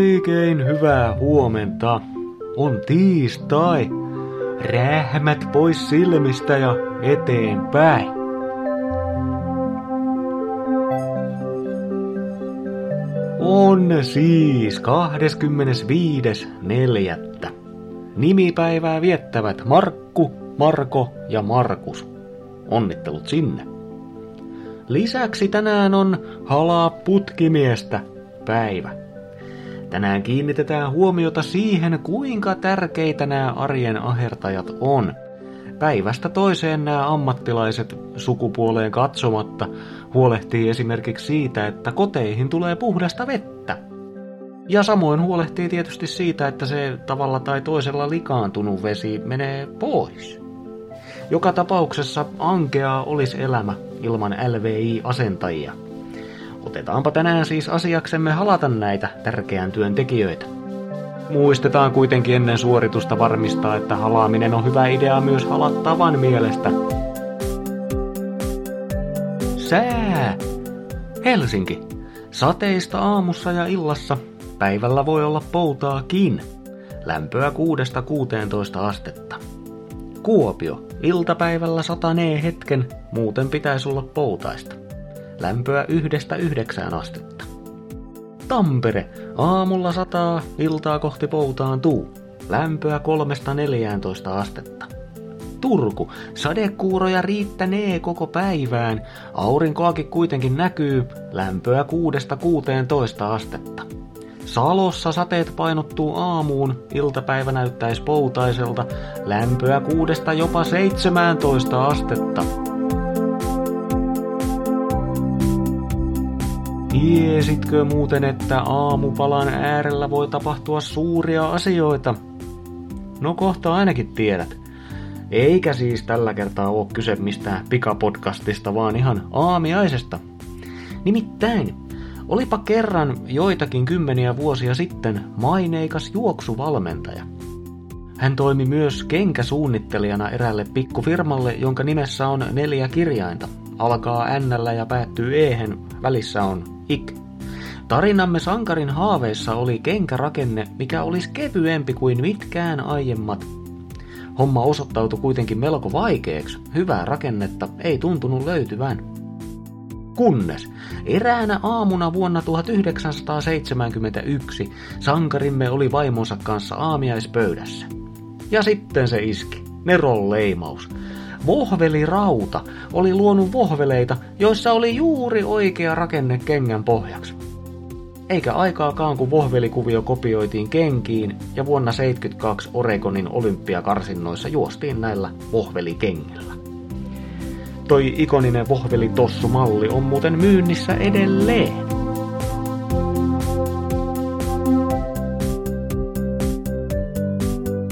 Oikein hyvää huomenta. On tiistai. Rähmät pois silmistä ja eteenpäin. On siis 25.4. Nimipäivää viettävät Markku, Marko ja Markus. Onnittelut sinne. Lisäksi tänään on halaa putkimiestä päivä. Tänään kiinnitetään huomiota siihen, kuinka tärkeitä nämä arjen ahertajat on. Päivästä toiseen nämä ammattilaiset sukupuoleen katsomatta huolehtii esimerkiksi siitä, että koteihin tulee puhdasta vettä. Ja samoin huolehtii tietysti siitä, että se tavalla tai toisella likaantunut vesi menee pois. Joka tapauksessa ankeaa olisi elämä ilman LVI-asentajia. Otetaanpa tänään siis asiaksemme halata näitä tärkeän työn tekijöitä. Muistetaan kuitenkin ennen suoritusta varmistaa, että halaaminen on hyvä idea myös halattavan mielestä. Sää! Helsinki. Sateista aamussa ja illassa. Päivällä voi olla poutaakin. Lämpöä 6-16 astetta. Kuopio. Iltapäivällä satanee hetken, muuten pitäisi olla poutaista. Lämpöä yhdestä yhdeksään astetta. Tampere. Aamulla sataa, iltaa kohti poutaantuu. Lämpöä kolmesta 14 astetta. Turku. Sadekuuroja riittänee koko päivään. Aurinkoakin kuitenkin näkyy. Lämpöä 6-16 astetta. Salossa sateet painottuu aamuun, iltapäivä näyttäisi poutaiselta, lämpöä kuudesta jopa 17 astetta. Tiesitkö muuten, että aamupalan äärellä voi tapahtua suuria asioita? No kohta ainakin tiedät. Eikä siis tällä kertaa ole kyse mistään pikapodcastista, vaan ihan aamiaisesta. Nimittäin, olipa kerran joitakin kymmeniä vuosia sitten maineikas juoksuvalmentaja. Hän toimi myös kenkäsuunnittelijana erälle pikkufirmalle, jonka nimessä on neljä kirjainta. Alkaa n ja päättyy e välissä on ik. Tarinamme sankarin haaveissa oli kenkärakenne, mikä olisi kevyempi kuin mitkään aiemmat. Homma osoittautui kuitenkin melko vaikeaksi. Hyvää rakennetta ei tuntunut löytyvän. Kunnes eräänä aamuna vuonna 1971 sankarimme oli vaimonsa kanssa aamiaispöydässä. Ja sitten se iski. Neron leimaus. Vohvelirauta oli luonut vohveleita, joissa oli juuri oikea rakenne kengän pohjaksi. Eikä aikaakaan, kun vohvelikuvio kopioitiin kenkiin ja vuonna 72 Oregonin olympiakarsinnoissa juostiin näillä vohvelikengillä. Toi ikoninen vohvelitossu-malli on muuten myynnissä edelleen.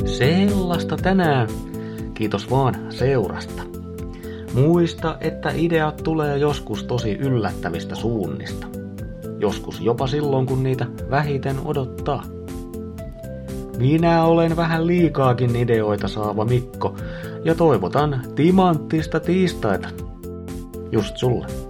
Sellaista tänään. Kiitos vaan seurasta. Muista, että ideat tulee joskus tosi yllättävistä suunnista. Joskus jopa silloin, kun niitä vähiten odottaa. Minä olen vähän liikaakin ideoita saava Mikko ja toivotan timanttista tiistaita. Just sulle.